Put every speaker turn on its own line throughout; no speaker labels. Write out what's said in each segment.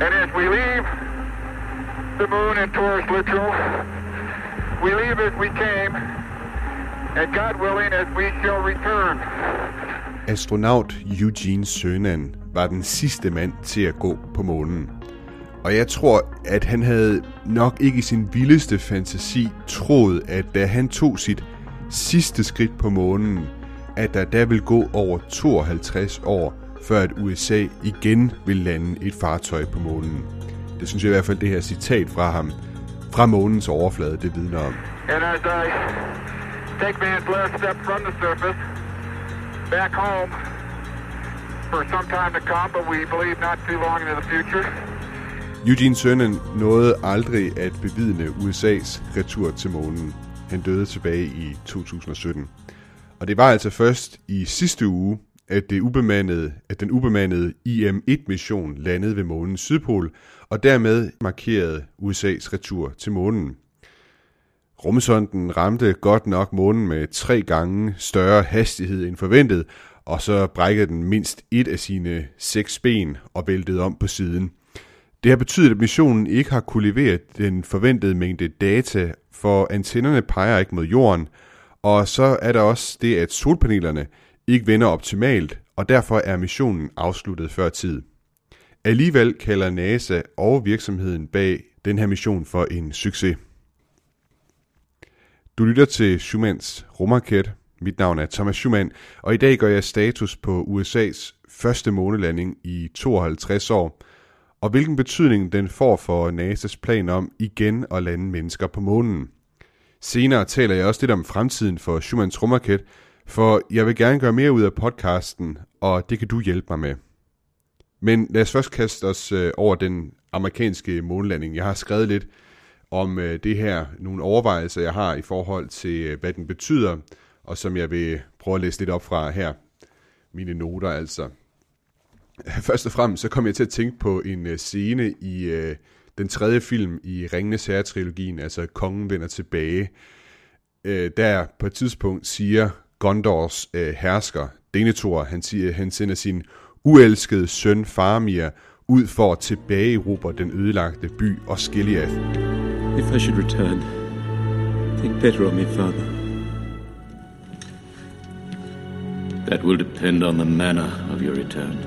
And as we leave the moon and Taurus Littrow, we leave as we came, and God willing, as we shall return.
Astronaut Eugene Cernan var den sidste mand til at gå på månen. Og jeg tror, at han havde nok ikke i sin vildeste fantasi troet, at da han tog sit sidste skridt på månen, at der der vil gå over 52 år, før at USA igen vil lande et fartøj på månen. Det synes jeg i hvert fald, det her citat fra ham, fra månens overflade, det vidner om.
And as I take man's last step from the surface, back home for some time to come, but we believe not too long into the future.
Eugene Cernan nåede aldrig at bevidne USA's retur til månen. Han døde tilbage i 2017. Og det var altså først i sidste uge, at, det ubemandede, at den ubemandede IM-1-mission landede ved månens sydpol, og dermed markerede USA's retur til månen. Rumsonden ramte godt nok månen med tre gange større hastighed end forventet, og så brækkede den mindst et af sine seks ben og væltede om på siden. Det har betydet, at missionen ikke har kunne levere den forventede mængde data, for antennerne peger ikke mod jorden, og så er der også det, at solpanelerne ikke vender optimalt, og derfor er missionen afsluttet før tid. Alligevel kalder NASA og virksomheden bag den her mission for en succes. Du lytter til Schumanns Rumarket. Mit navn er Thomas Schumann, og i dag gør jeg status på USA's første månelanding i 52 år, og hvilken betydning den får for NASA's plan om igen at lande mennesker på månen. Senere taler jeg også lidt om fremtiden for Schumanns Rumarket for jeg vil gerne gøre mere ud af podcasten, og det kan du hjælpe mig med. Men lad os først kaste os øh, over den amerikanske månelanding. Jeg har skrevet lidt om øh, det her, nogle overvejelser, jeg har i forhold til, øh, hvad den betyder, og som jeg vil prøve at læse lidt op fra her. Mine noter altså. Først og fremmest så kom jeg til at tænke på en scene i den tredje film i Ringenes Herre-trilogien, altså Kongen vender tilbage. Der på et tidspunkt siger Gondors hersker, Denethor, han, siger, han sender sin uelskede søn Faramir ud for at tilbageerobre den ødelagte by Osgiliath.
If I should return, think better of me, father.
That will depend on the manner of your return.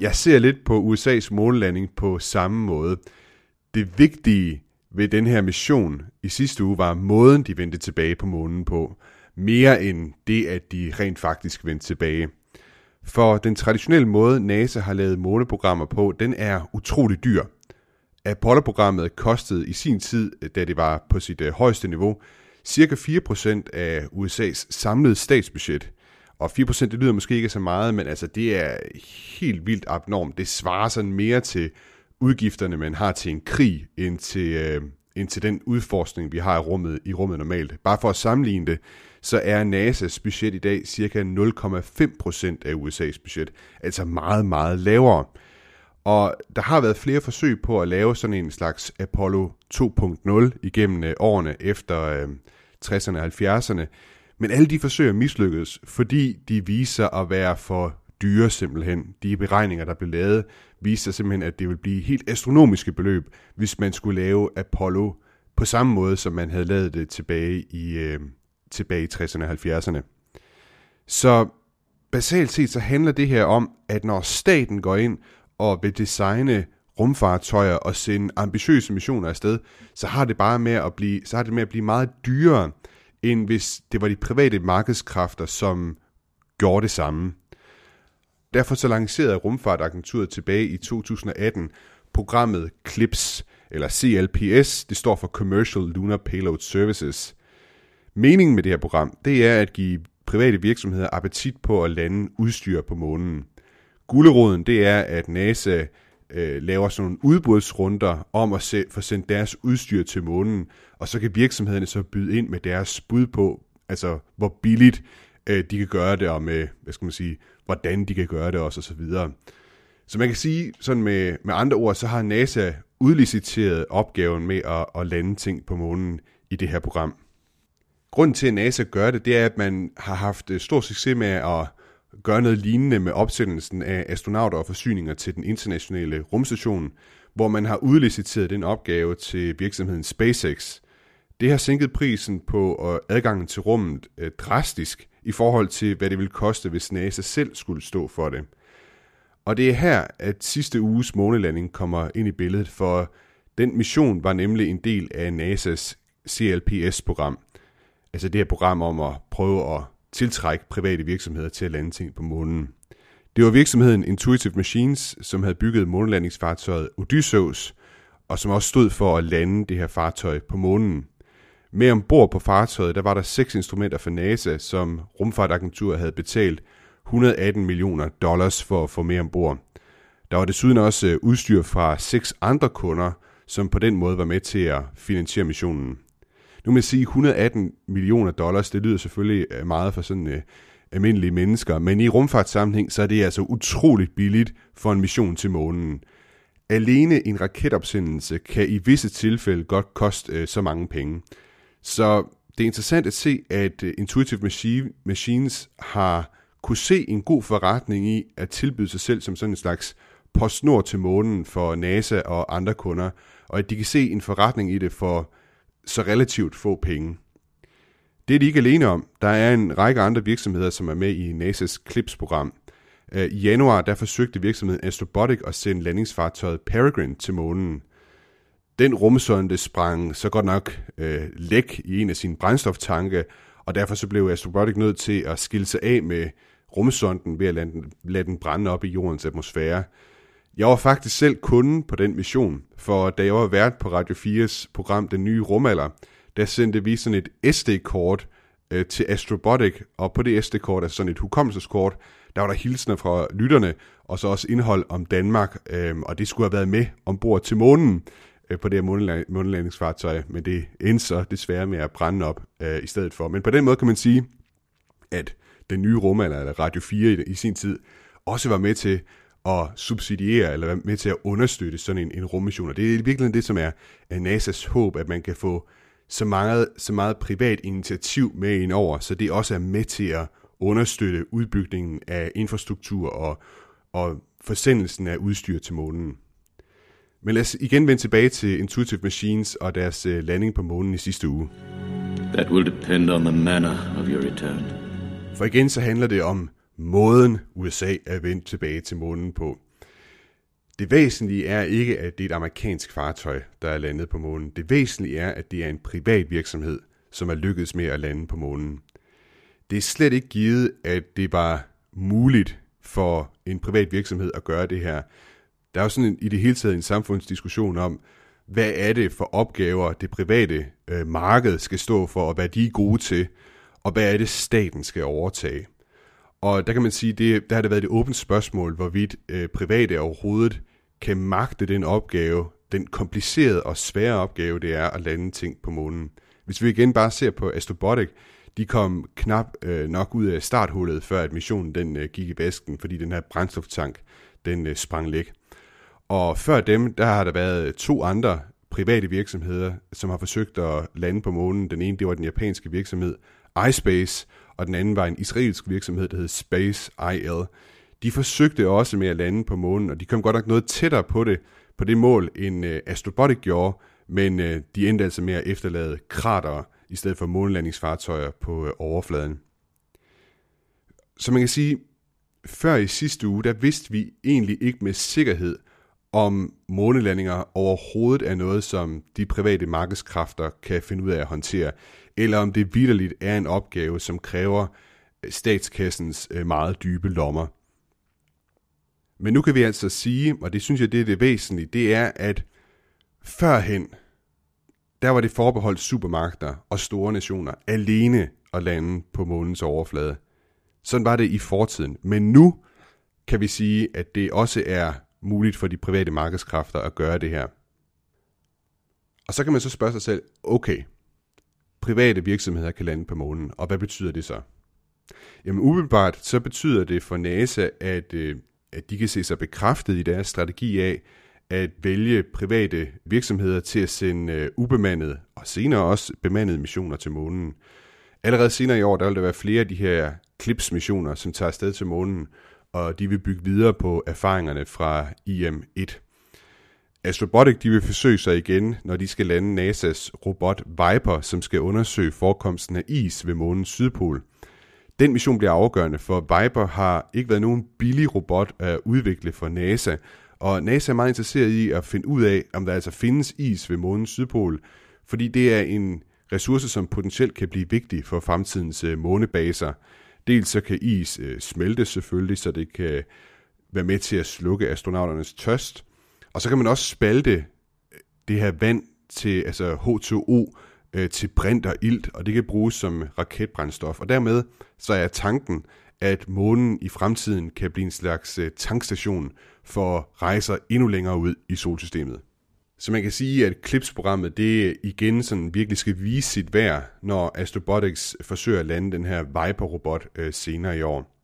Jeg ser lidt på USA's månelanding på samme måde. Det vigtige ved den her mission i sidste uge var måden, de vendte tilbage på månen på. Mere end det, at de rent faktisk vendte tilbage. For den traditionelle måde, NASA har lavet måneprogrammer på, den er utrolig dyr. Apollo-programmet kostede i sin tid, da det var på sit øh, højeste niveau, cirka 4% af USA's samlede statsbudget. Og 4% det lyder måske ikke så meget, men altså det er helt vildt abnormt. Det svarer sådan mere til udgifterne, man har til en krig, end til, øh, end til den udforskning, vi har i rummet, i rummet normalt. Bare for at sammenligne det, så er NASA's budget i dag cirka 0,5% af USA's budget, altså meget, meget lavere. Og der har været flere forsøg på at lave sådan en slags Apollo 2.0 igennem øh, årene efter øh, 60'erne og 70'erne, men alle de forsøg er mislykkedes, fordi de viser at være for dyre simpelthen. De beregninger, der blev lavet, viser simpelthen, at det vil blive helt astronomiske beløb, hvis man skulle lave Apollo på samme måde, som man havde lavet det tilbage i, øh, tilbage i 60'erne og 70'erne. Så basalt set så handler det her om, at når staten går ind og vil designe rumfartøjer og sende ambitiøse missioner afsted, så har det bare med at blive, så har det med at blive meget dyrere, end hvis det var de private markedskræfter, som gjorde det samme. Derfor så lancerede Rumfartagenturet tilbage i 2018 programmet CLIPS, eller CLPS, det står for Commercial Lunar Payload Services. Meningen med det her program, det er at give private virksomheder appetit på at lande udstyr på månen. Gulderåden, det er, at NASA øh, laver sådan nogle udbudsrunder om at se, få sendt deres udstyr til månen, og så kan virksomhederne så byde ind med deres bud på, altså hvor billigt øh, de kan gøre det, og med, hvad skal man sige, hvordan de kan gøre det også, og så videre. Så man kan sige, sådan med, med andre ord, så har NASA udliciteret opgaven med at, at lande ting på månen i det her program. Grunden til, at NASA gør det, det er, at man har haft øh, stor succes med at gøre noget lignende med opsendelsen af astronauter og forsyninger til den internationale rumstation, hvor man har udliciteret den opgave til virksomheden SpaceX. Det har sænket prisen på adgangen til rummet øh, drastisk i forhold til, hvad det ville koste, hvis NASA selv skulle stå for det. Og det er her, at sidste uges månelanding kommer ind i billedet, for den mission var nemlig en del af NASA's CLPS-program. Altså det her program om at prøve at tiltrække private virksomheder til at lande ting på månen. Det var virksomheden Intuitive Machines, som havde bygget månelandingsfartøjet Odysseus, og som også stod for at lande det her fartøj på månen. Med ombord på fartøjet, der var der seks instrumenter fra NASA, som rumfartagenturet havde betalt 118 millioner dollars for at få med ombord. Der var desuden også øh, udstyr fra seks andre kunder, som på den måde var med til at finansiere missionen. Nu må jeg sige, 118 millioner dollars, det lyder selvfølgelig øh, meget for sådan øh, almindelige mennesker, men i rumfartssammenhæng, så er det altså utroligt billigt for en mission til månen. Alene en raketopsendelse kan i visse tilfælde godt koste øh, så mange penge. Så det er interessant at se, at øh, Intuitive Machines har kunne se en god forretning i at tilbyde sig selv som sådan en slags postnord til månen for NASA og andre kunder, og at de kan se en forretning i det for så relativt få penge. Det er de ikke alene om. Der er en række andre virksomheder, som er med i NASA's CLIPS-program. Øh, I januar der forsøgte virksomheden Astrobotic at sende landingsfartøjet Peregrine til månen. Den rumsonde sprang så godt nok øh, læk i en af sine brændstoftanke, og derfor så blev Astrobotic nødt til at skille sig af med rumsonden ved at lade den, lade den brænde op i jordens atmosfære. Jeg var faktisk selv kunde på den mission, for da jeg var vært på Radio 4's program Den Nye Rumalder, der sendte vi sådan et SD-kort øh, til Astrobotic, og på det SD-kort, altså sådan et hukommelseskort, der var der hilsner fra lytterne, og så også indhold om Danmark, øh, og det skulle have været med ombord til månen øh, på det her månelandingsfartøj, men det endte så desværre med at brænde op øh, i stedet for. Men på den måde kan man sige, at den nye rumalder, eller Radio 4 i, i sin tid, også var med til at subsidiere, eller være med til at understøtte sådan en, en rummission. Og det er i virkeligheden det, som er, NASA's håb, at man kan få så meget, så meget privat initiativ med ind over, så det også er med til at understøtte udbygningen af infrastruktur og, og forsendelsen af udstyr til månen. Men lad os igen vende tilbage til Intuitive Machines og deres øh, landing på månen i sidste uge.
That will depend on the manner of your return.
For igen så handler det om måden USA er vendt tilbage til månen på. Det væsentlige er ikke, at det er et amerikansk fartøj, der er landet på månen. Det væsentlige er, at det er en privat virksomhed, som er lykkedes med at lande på månen. Det er slet ikke givet, at det var muligt for en privat virksomhed at gøre det her. Der er jo sådan en, i det hele taget en samfundsdiskussion om, hvad er det for opgaver, det private øh, marked skal stå for, og hvad de er gode til, og hvad er det, staten skal overtage. Og der kan man sige, det, der har det været et åbent spørgsmål, hvorvidt øh, private overhovedet kan magte den opgave, den komplicerede og svære opgave, det er at lande ting på månen. Hvis vi igen bare ser på Astrobotic, de kom knap øh, nok ud af starthullet, før at missionen den øh, gik i basken, fordi den her brændstoftank, den øh, sprang læk. Og før dem, der har der været to andre private virksomheder, som har forsøgt at lande på månen. Den ene, det var den japanske virksomhed iSpace, og den anden var en israelsk virksomhed, der hed Space IL. De forsøgte også med at lande på månen, og de kom godt nok noget tættere på det, på det mål, end øh, Astrobotic gjorde, men øh, de endte altså med at efterlade krater i stedet for månelandingsfartøjer på øh, overfladen. Så man kan sige, før i sidste uge, der vidste vi egentlig ikke med sikkerhed, om månelandinger overhovedet er noget, som de private markedskræfter kan finde ud af at håndtere eller om det vidderligt er en opgave, som kræver øh, statskassens øh, meget dybe lommer. Men nu kan vi altså sige, og det synes jeg, det er det væsentlige, det er, at førhen, der var det forbeholdt supermagter og store nationer alene at lande på månens overflade. Sådan var det i fortiden. Men nu kan vi sige, at det også er muligt for de private markedskræfter at gøre det her. Og så kan man så spørge sig selv, okay, private virksomheder kan lande på månen. Og hvad betyder det så? Jamen umiddelbart så betyder det for NASA, at, øh, at de kan se sig bekræftet i deres strategi af at vælge private virksomheder til at sende øh, ubemandede og senere også bemandede missioner til månen. Allerede senere i år, der vil der være flere af de her CLIPS-missioner, som tager afsted til månen, og de vil bygge videre på erfaringerne fra IM-1. Astrobotic de vil forsøge sig igen, når de skal lande NASA's robot Viper, som skal undersøge forekomsten af is ved månens sydpol. Den mission bliver afgørende, for Viper har ikke været nogen billig robot at udvikle for NASA, og NASA er meget interesseret i at finde ud af, om der altså findes is ved månens sydpol, fordi det er en ressource, som potentielt kan blive vigtig for fremtidens øh, månebaser. Dels så kan is øh, smelte selvfølgelig, så det kan være med til at slukke astronauternes tørst, og så kan man også spalte øh, det her vand til altså H2O øh, til brint og ilt, og det kan bruges som raketbrændstof. Og dermed så er tanken, at månen i fremtiden kan blive en slags øh, tankstation for rejser endnu længere ud i solsystemet. Så man kan sige, at Clips-programmet det igen sådan virkelig skal vise sit værd, når Astrobotics forsøger at lande den her Viper-robot øh, senere i år.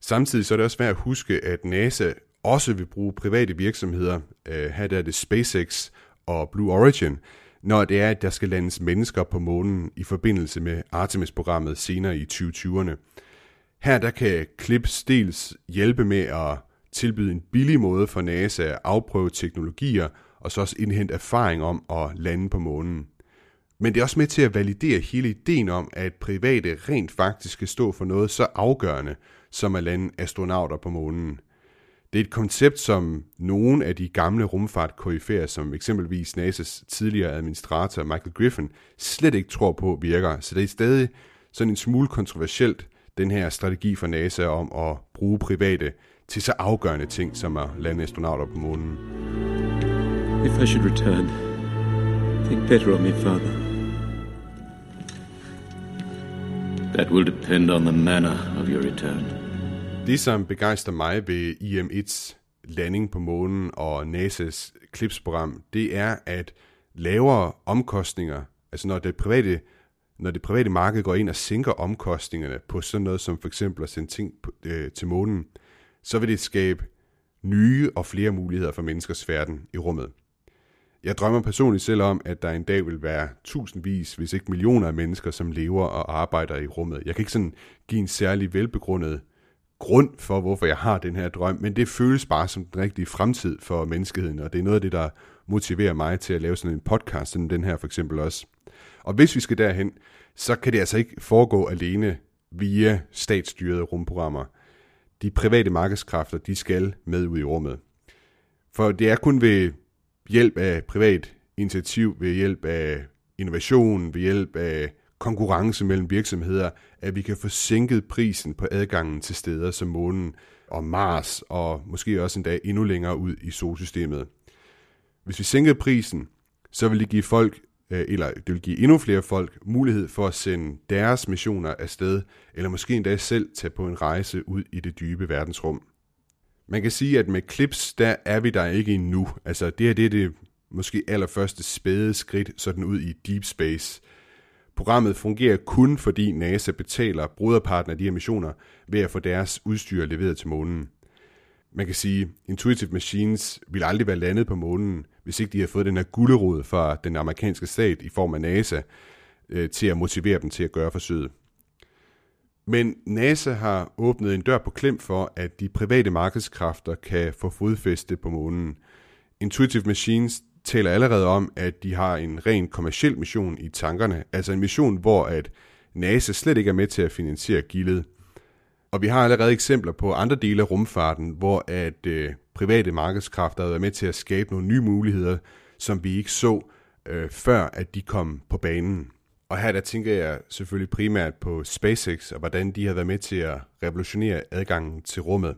Samtidig så er det også værd at huske, at NASA også vil bruge private virksomheder, øh, her der er det SpaceX og Blue Origin, når det er, at der skal landes mennesker på månen i forbindelse med Artemis-programmet senere i 2020'erne. Her der kan Clips dels hjælpe med at tilbyde en billig måde for NASA at afprøve teknologier, og så også indhente erfaring om at lande på månen. Men det er også med til at validere hele ideen om, at private rent faktisk skal stå for noget så afgørende, som at lande astronauter på månen. Det er et koncept, som nogle af de gamle rumfartkoryfærer, som eksempelvis NASA's tidligere administrator Michael Griffin, slet ikke tror på virker. Så det er stadig sådan en smule kontroversielt, den her strategi for NASA om at bruge private til så afgørende ting som at lande astronauter på månen.
If I should return, think better of me, Father.
That will depend on the manner of your return.
Det, som begejstrer mig ved IM-1's landing på månen og NASA's CLIPS-program, det er, at lavere omkostninger, altså når det private, når det private marked går ind og sænker omkostningerne på sådan noget som for eksempel at sende ting på, øh, til månen, så vil det skabe nye og flere muligheder for menneskers færden i rummet. Jeg drømmer personligt selv om, at der en dag vil være tusindvis, hvis ikke millioner af mennesker, som lever og arbejder i rummet. Jeg kan ikke sådan give en særlig velbegrundet grund for, hvorfor jeg har den her drøm, men det føles bare som den rigtige fremtid for menneskeheden, og det er noget af det, der motiverer mig til at lave sådan en podcast, som den her for eksempel også. Og hvis vi skal derhen, så kan det altså ikke foregå alene via statsstyrede rumprogrammer. De private markedskræfter, de skal med ud i rummet. For det er kun ved hjælp af privat initiativ, ved hjælp af innovation, ved hjælp af konkurrence mellem virksomheder, at vi kan få sænket prisen på adgangen til steder som månen og Mars, og måske også endda endnu længere ud i solsystemet. Hvis vi sænkede prisen, så vil det give folk, øh, eller det vil give endnu flere folk, mulighed for at sende deres missioner afsted, eller måske endda selv tage på en rejse ud i det dybe verdensrum. Man kan sige, at med Clips, der er vi der ikke endnu. Altså det her det er det måske allerførste spæde skridt sådan ud i deep space. Programmet fungerer kun fordi NASA betaler bruderparten af de her missioner ved at få deres udstyr leveret til månen. Man kan sige, Intuitive Machines ville aldrig være landet på månen, hvis ikke de havde fået den her gulderod fra den amerikanske stat i form af NASA øh, til at motivere dem til at gøre forsøget. Men NASA har åbnet en dør på klem for, at de private markedskræfter kan få fodfæste på månen. Intuitive Machines taler allerede om, at de har en ren kommersiel mission i tankerne, altså en mission, hvor at NASA slet ikke er med til at finansiere gildet. Og vi har allerede eksempler på andre dele af rumfarten, hvor at øh, private markedskræfter har været med til at skabe nogle nye muligheder, som vi ikke så øh, før, at de kom på banen. Og her der tænker jeg selvfølgelig primært på SpaceX og hvordan de har været med til at revolutionere adgangen til rummet.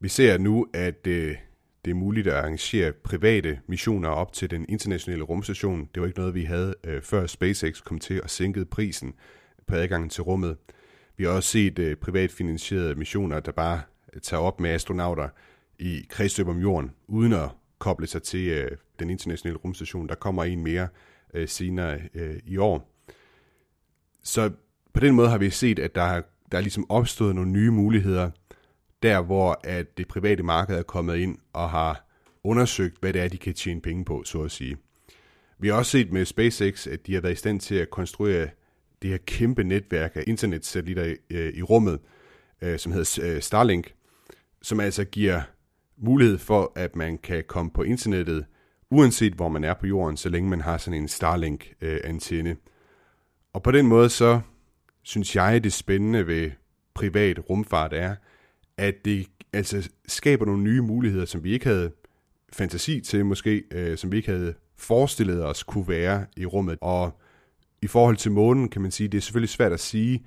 Vi ser nu, at øh, det er muligt at arrangere private missioner op til den internationale rumstation. Det var ikke noget, vi havde øh, før SpaceX kom til at sænke prisen på adgangen til rummet. Vi har også set øh, privatfinansierede missioner, der bare tager op med astronauter i kredsløb om jorden, uden at koble sig til øh, den internationale rumstation. Der kommer en mere øh, senere øh, i år. Så på den måde har vi set, at der, der er ligesom opstået nogle nye muligheder, der hvor at det private marked er kommet ind og har undersøgt, hvad det er, de kan tjene penge på, så at sige. Vi har også set med SpaceX, at de har været i stand til at konstruere det her kæmpe netværk af internetsatellitter øh, i rummet, øh, som hedder øh, Starlink, som altså giver mulighed for, at man kan komme på internettet, uanset hvor man er på jorden, så længe man har sådan en Starlink-antenne. Øh, og på den måde så synes jeg, det spændende ved privat rumfart er, at det altså skaber nogle nye muligheder, som vi ikke havde fantasi til måske, øh, som vi ikke havde forestillet os kunne være i rummet. Og i forhold til månen kan man sige, det er selvfølgelig svært at sige,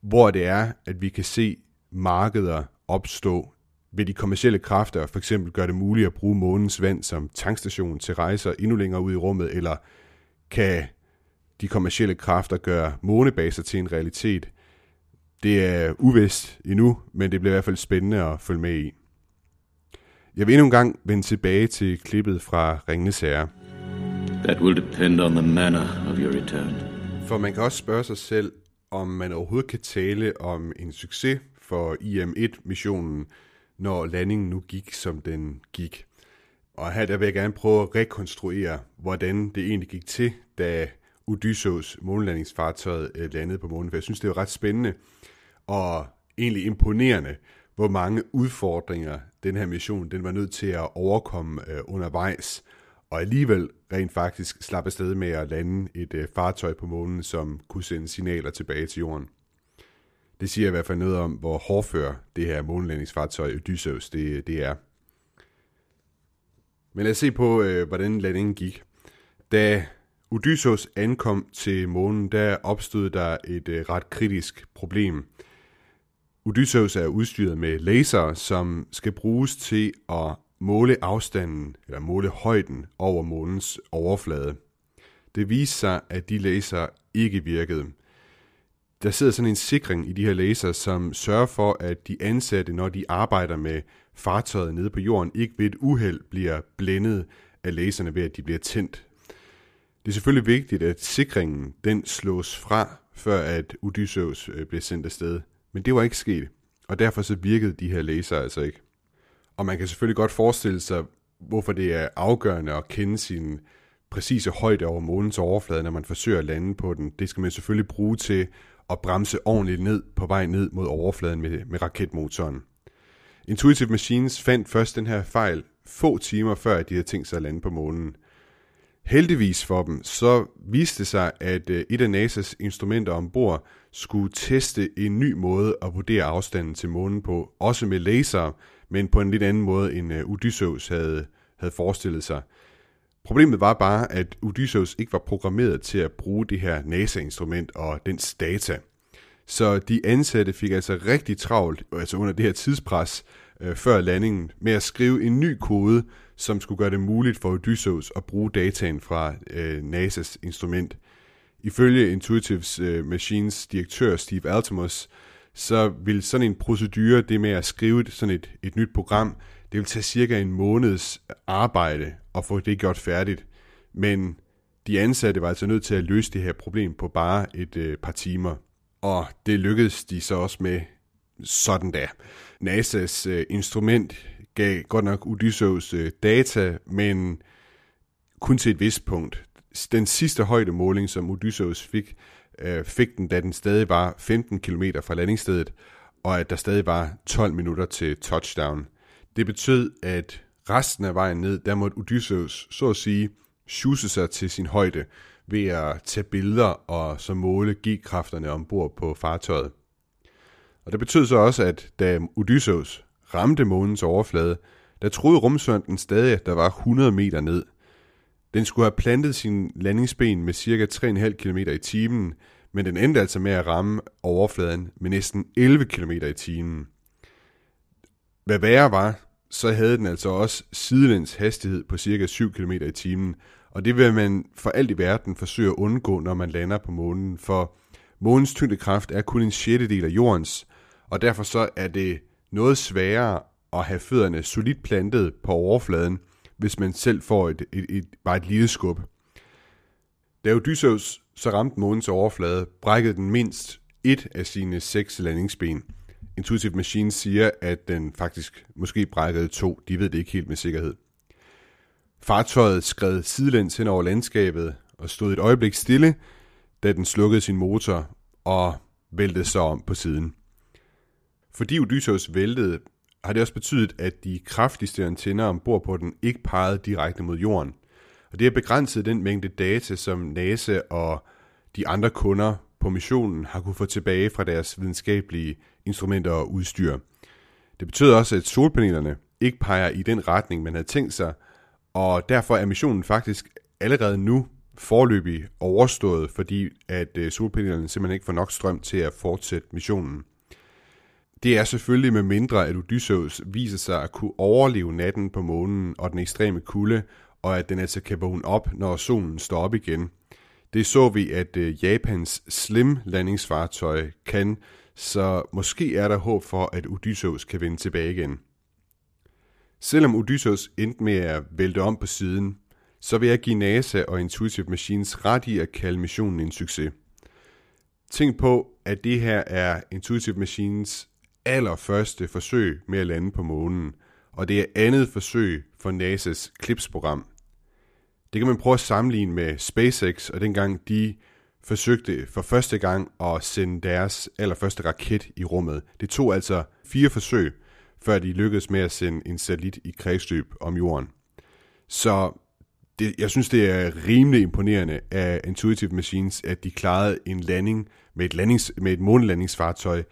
hvor det er, at vi kan se markeder opstå ved de kommercielle kræfter, for eksempel gør det muligt at bruge månens vand som tankstation til rejser endnu længere ud i rummet, eller kan de kommercielle kræfter gøre månebaser til en realitet. Det er uvist endnu, men det bliver i hvert fald spændende at følge med i. Jeg vil endnu en gang vende tilbage til klippet fra Ringnes Herre.
That will depend on the manner of your return.
For man kan også spørge sig selv, om man overhovedet kan tale om en succes for IM-1-missionen, når landingen nu gik, som den gik. Og her der vil jeg gerne prøve at rekonstruere, hvordan det egentlig gik til, da Odysseus månelandingsfartøjet øh, landede på månen. For jeg synes, det er ret spændende og egentlig imponerende, hvor mange udfordringer den her mission den var nødt til at overkomme øh, undervejs, og alligevel rent faktisk slappe afsted med at lande et øh, fartøj på månen, som kunne sende signaler tilbage til jorden. Det siger i hvert fald noget om, hvor hårdfør det her månelandingsfartøj Odysseus det, det er. Men lad os se på, øh, hvordan landingen gik. Da Odysseus ankom til månen, der opstod der et øh, ret kritisk problem. Odysseus er udstyret med laser, som skal bruges til at måle afstanden eller måle højden over månens overflade. Det viste sig, at de laser ikke virkede. Der sidder sådan en sikring i de her laser, som sørger for, at de ansatte, når de arbejder med fartøjet nede på jorden, ikke ved et uheld bliver blændet af laserne ved, at de bliver tændt. Det er selvfølgelig vigtigt, at sikringen den slås fra, før at Odysseus blev bliver sendt afsted. Men det var ikke sket, og derfor så virkede de her laser altså ikke. Og man kan selvfølgelig godt forestille sig, hvorfor det er afgørende at kende sin præcise højde over månens overflade, når man forsøger at lande på den. Det skal man selvfølgelig bruge til at bremse ordentligt ned på vej ned mod overfladen med, med raketmotoren. Intuitive Machines fandt først den her fejl få timer før, at de havde tænkt sig at lande på månen. Heldigvis for dem, så viste det sig, at øh, et af NASA's instrumenter ombord skulle teste en ny måde at vurdere afstanden til månen på, også med laser, men på en lidt anden måde, end øh, Odysseus havde, havde forestillet sig. Problemet var bare, at Odysseus ikke var programmeret til at bruge det her NASA-instrument og dens data. Så de ansatte fik altså rigtig travlt, altså under det her tidspres, øh, før landingen, med at skrive en ny kode, som skulle gøre det muligt for Odysseus at bruge dataen fra øh, NASA's instrument. Ifølge Intuitive øh, Machines direktør Steve Altemus, så vil sådan en procedure, det med at skrive sådan et, et nyt program, det vil tage cirka en måneds arbejde at få det gjort færdigt. Men de ansatte var altså nødt til at løse det her problem på bare et øh, par timer. Og det lykkedes de så også med sådan der. NASA's øh, instrument gav godt nok Odysseus øh, data, men kun til et vist punkt. Den sidste højdemåling, som Odysseus fik, øh, fik den, da den stadig var 15 km fra landingsstedet, og at der stadig var 12 minutter til touchdown. Det betød, at resten af vejen ned, der måtte Odysseus, så at sige, sjuse sig til sin højde ved at tage billeder og så måle G-kræfterne ombord på fartøjet. Og det betød så også, at da Odysseus ramte månens overflade, der troede rumsonden stadig, at der var 100 meter ned. Den skulle have plantet sin landingsben med cirka 3,5 km i timen, men den endte altså med at ramme overfladen med næsten 11 km i timen. Hvad værre var, så havde den altså også sidelæns hastighed på cirka 7 km i timen, og det vil man for alt i verden forsøge at undgå, når man lander på månen, for månens tyngdekraft er kun en sjettedel af jordens, og derfor så er det noget sværere at have fødderne solidt plantet på overfladen, hvis man selv får et, et, et, bare et lille skub. Da Odysseus så ramte månens overflade, brækkede den mindst et af sine seks landingsben. Intuitive Machines siger, at den faktisk måske brækkede to. De ved det ikke helt med sikkerhed. Fartøjet skred sidelæns hen over landskabet og stod et øjeblik stille, da den slukkede sin motor og væltede så om på siden. Fordi Odysseus væltede, har det også betydet, at de kraftigste antenner ombord på den ikke pegede direkte mod jorden. Og det har begrænset den mængde data, som NASA og de andre kunder på missionen har kunne få tilbage fra deres videnskabelige instrumenter og udstyr. Det betyder også, at solpanelerne ikke peger i den retning, man havde tænkt sig, og derfor er missionen faktisk allerede nu forløbig overstået, fordi at øh, solpanelerne simpelthen ikke får nok strøm til at fortsætte missionen. Det er selvfølgelig med mindre, at Odysseus viser sig at kunne overleve natten på månen og den ekstreme kulde, og at den altså kan vågne op, når solen står op igen. Det så vi, at øh, Japans Slim landingsfartøj kan, så måske er der håb for, at Odysseus kan vende tilbage igen. Selvom Odysseus endte med at vælte om på siden, så vil jeg give NASA og Intuitive Machines ret i at kalde missionen en succes. Tænk på, at det her er Intuitive Machines allerførste forsøg med at lande på månen, og det er andet forsøg for NASA's CLIPS-program. Det kan man prøve at sammenligne med SpaceX, og dengang de forsøgte for første gang at sende deres allerførste raket i rummet. Det tog altså fire forsøg, før de lykkedes med at sende en satellit i kredsløb om jorden. Så det, jeg synes, det er rimelig imponerende af Intuitive Machines, at de klarede en landing med et, landings, med et månelandingsfartøj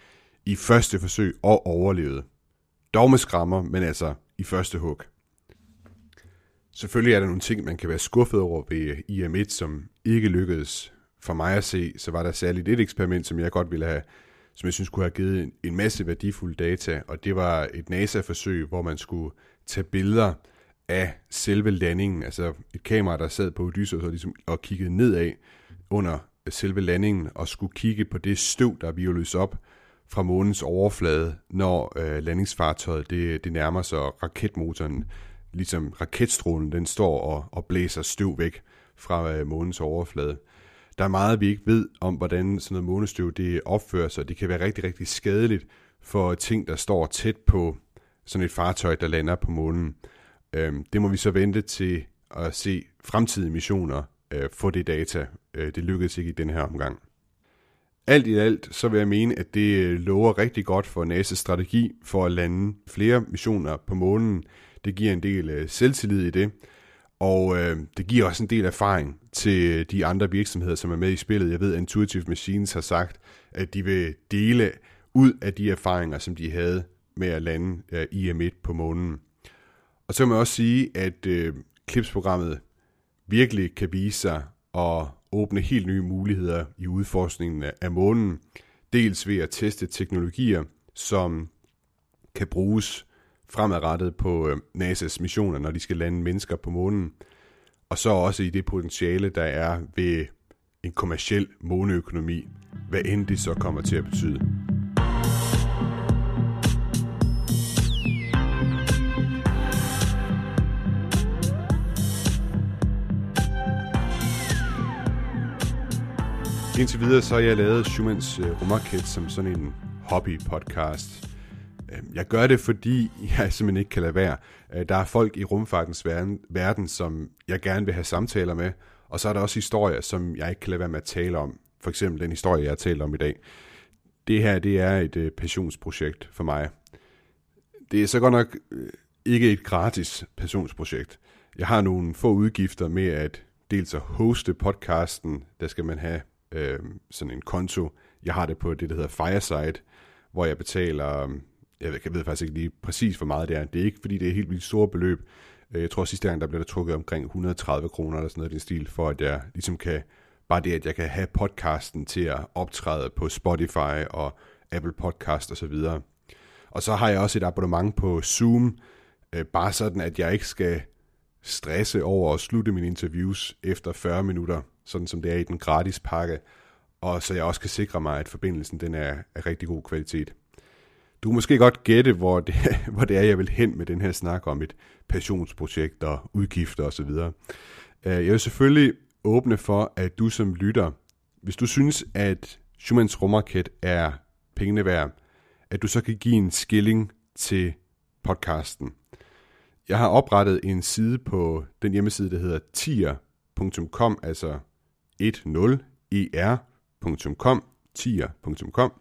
i første forsøg og overlevede. Dog med skrammer, men altså i første hug. Selvfølgelig er der nogle ting, man kan være skuffet over ved øh, IM1, som ikke lykkedes. For mig at se, så var der særligt et eksperiment, som jeg godt ville have, som jeg synes kunne have givet en masse værdifulde data, og det var et NASA-forsøg, hvor man skulle tage billeder af selve landingen, altså et kamera, der sad på Odysseus og, ligesom, og kiggede nedad under øh, selve landingen, og skulle kigge på det støv, der virvles op fra månens overflade, når øh, landingsfartøjet det, det nærmer sig raketmotoren, ligesom raketstrålen den står og, og blæser støv væk fra øh, månens overflade. Der er meget, vi ikke ved om, hvordan sådan noget månestøv det opfører sig. Det kan være rigtig, rigtig skadeligt for ting, der står tæt på sådan et fartøj, der lander på månen. Øh, det må vi så vente til at se fremtidige missioner øh, få det data. Øh, det lykkedes ikke i den her omgang. Alt i alt, så vil jeg mene, at det øh, lover rigtig godt for NASA's strategi for at lande flere missioner på månen. Det giver en del øh, selvtillid i det, og øh, det giver også en del erfaring til øh, de andre virksomheder, som er med i spillet. Jeg ved, at Intuitive Machines har sagt, at de vil dele ud af de erfaringer, som de havde med at lande øh, IM-1 på månen. Og så må jeg også sige, at øh, Clips-programmet virkelig kan vise sig at åbne helt nye muligheder i udforskningen af månen. Dels ved at teste teknologier, som kan bruges fremadrettet på øh, NASA's missioner, når de skal lande mennesker på månen. Og så også i det potentiale, der er ved en kommersiel måneøkonomi, hvad end det så kommer til at betyde. Indtil videre så har jeg lavet Schumanns øh, som sådan en hobby-podcast. Øhm, jeg gør det, fordi jeg simpelthen ikke kan lade være. Øh, der er folk i rumfartens verden, verden, som jeg gerne vil have samtaler med, og så er der også historier, som jeg ikke kan lade være med at tale om. For eksempel den historie, jeg har talt om i dag. Det her, det er et øh, passionsprojekt for mig. Det er så godt nok øh, ikke et gratis passionsprojekt. Jeg har nogle få udgifter med at dels at hoste podcasten, der skal man have øh, sådan en konto. Jeg har det på det, der hedder Fireside, hvor jeg betaler, jeg ved, jeg ved faktisk ikke lige præcis, hvor meget det er. Det er ikke, fordi det er helt vildt store beløb. Øh, jeg tror, sidste gang, der blev der trukket omkring 130 kroner eller sådan noget i den stil, for at jeg ligesom kan, bare det, at jeg kan have podcasten til at optræde på Spotify og Apple Podcast osv. Og, og så har jeg også et abonnement på Zoom, øh, bare sådan, at jeg ikke skal stresse over at slutte mine interviews efter 40 minutter sådan som det er i den gratis pakke, og så jeg også kan sikre mig, at forbindelsen den er af rigtig god kvalitet. Du kan måske godt gætte, hvor det, hvor det er, jeg vil hen med den her snak om et passionsprojekt og udgifter osv. Øh, jeg vil selvfølgelig åbne for, at du som lytter, hvis du synes, at Schumanns rumraket er pengene værd, at du så kan give en skilling til podcasten. Jeg har oprettet en side på den hjemmeside, der hedder tier.com, altså 10 tier.com, tier.com.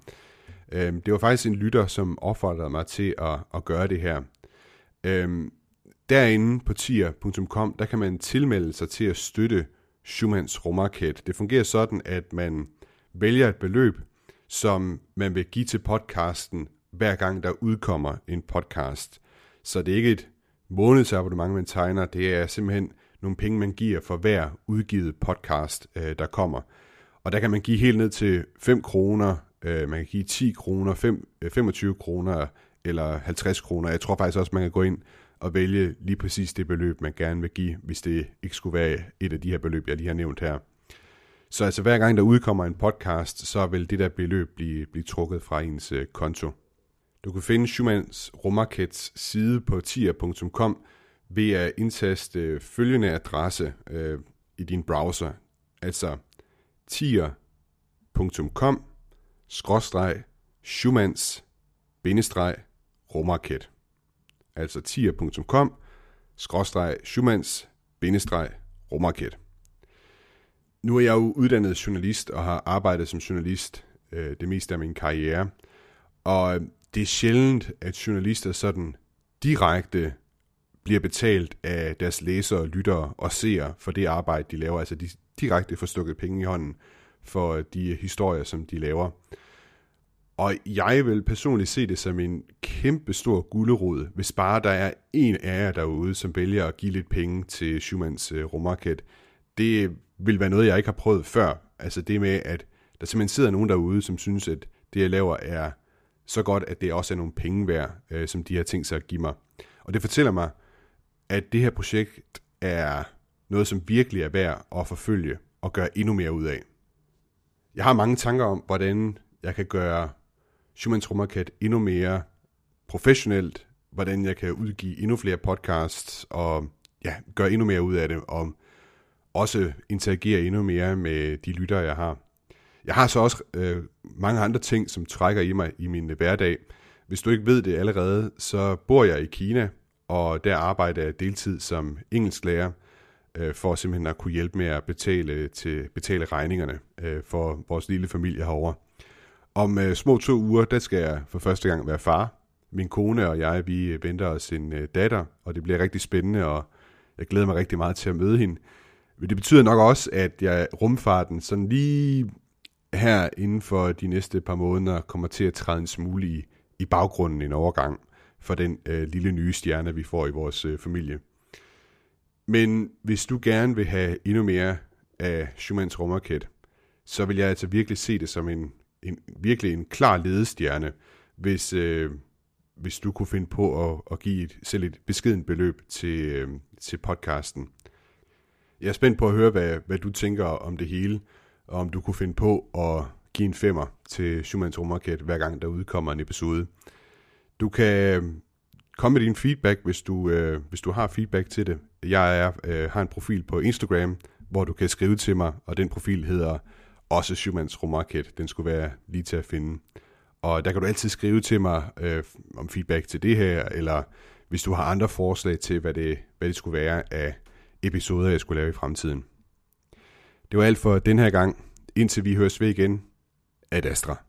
Øhm, det var faktisk en lytter, som opfordrede mig til at, at gøre det her. Øhm, derinde på tier.com, der kan man tilmelde sig til at støtte Schumanns rumraket. Det fungerer sådan, at man vælger et beløb, som man vil give til podcasten, hver gang der udkommer en podcast. Så det er ikke et månedsabonnement, man tegner, det er simpelthen nogle penge, man giver for hver udgivet podcast, øh, der kommer. Og der kan man give helt ned til 5 kroner, øh, man kan give 10 kroner, 5, 25 øh, kroner eller 50 kroner. Jeg tror faktisk også, man kan gå ind og vælge lige præcis det beløb, man gerne vil give, hvis det ikke skulle være et af de her beløb, jeg lige har nævnt her. Så altså hver gang der udkommer en podcast, så vil det der beløb blive, blive trukket fra ens øh, konto. Du kan finde Schumanns Rummarkets side på tier.com ved at indtaste øh, følgende adresse øh, i din browser, altså tier.com skråstreg Schumanns bindestreg rumraket. Altså tier.com skråstreg Schumanns bindestreg rumraket. Nu er jeg jo uddannet journalist og har arbejdet som journalist øh, det meste af min karriere. Og øh, det er sjældent, at journalister sådan direkte bliver betalt af deres læsere, lyttere og seere for det arbejde, de laver. Altså de direkte får stukket penge i hånden for de historier, som de laver. Og jeg vil personligt se det som en kæmpe stor gulderod, hvis bare der er en af jer derude, som vælger at give lidt penge til Schumanns øh, uh, rummarked. Det vil være noget, jeg ikke har prøvet før. Altså det med, at der simpelthen sidder nogen derude, som synes, at det, jeg laver, er så godt, at det også er nogle penge værd, øh, som de har tænkt sig at give mig. Og det fortæller mig, at det her projekt er noget, som virkelig er værd at forfølge og gøre endnu mere ud af. Jeg har mange tanker om, hvordan jeg kan gøre Schumanns Rummerkat endnu mere professionelt, hvordan jeg kan udgive endnu flere podcasts og ja, gøre endnu mere ud af det, og også interagere endnu mere med de lyttere, jeg har. Jeg har så også øh, mange andre ting, som trækker i mig i min hverdag. Hvis du ikke ved det allerede, så bor jeg i Kina, og der arbejder jeg deltid som engelsklærer, øh, for simpelthen at kunne hjælpe med at betale, til, betale regningerne øh, for vores lille familie herovre. Om øh, små to uger, der skal jeg for første gang være far. Min kone og jeg, vi øh, venter os en øh, datter, og det bliver rigtig spændende, og jeg glæder mig rigtig meget til at møde hende. Men det betyder nok også, at jeg rumfarten sådan lige her inden for de næste par måneder kommer til at træde en smule i, i baggrunden en overgang for den øh, lille nye stjerne, vi får i vores øh, familie. Men hvis du gerne vil have endnu mere af Schumanns rumraket, så vil jeg altså virkelig se det som en, en virkelig en klar ledestjerne, hvis, øh, hvis du kunne finde på at, at give et, selv et beskeden beløb til, øh, til podcasten. Jeg er spændt på at høre, hvad, hvad du tænker om det hele, og om du kunne finde på at give en femmer til Schumanns rumraket, hver gang der udkommer en episode. Du kan øh, komme med din feedback, hvis du, øh, hvis du har feedback til det. Jeg er, øh, har en profil på Instagram, hvor du kan skrive til mig, og den profil hedder også Schumanns Romarket. Den skulle være lige til at finde. Og der kan du altid skrive til mig øh, om feedback til det her, eller hvis du har andre forslag til, hvad det, hvad det skulle være af episoder, jeg skulle lave i fremtiden. Det var alt for den her gang. Indtil vi høres ved igen. Ad Astra.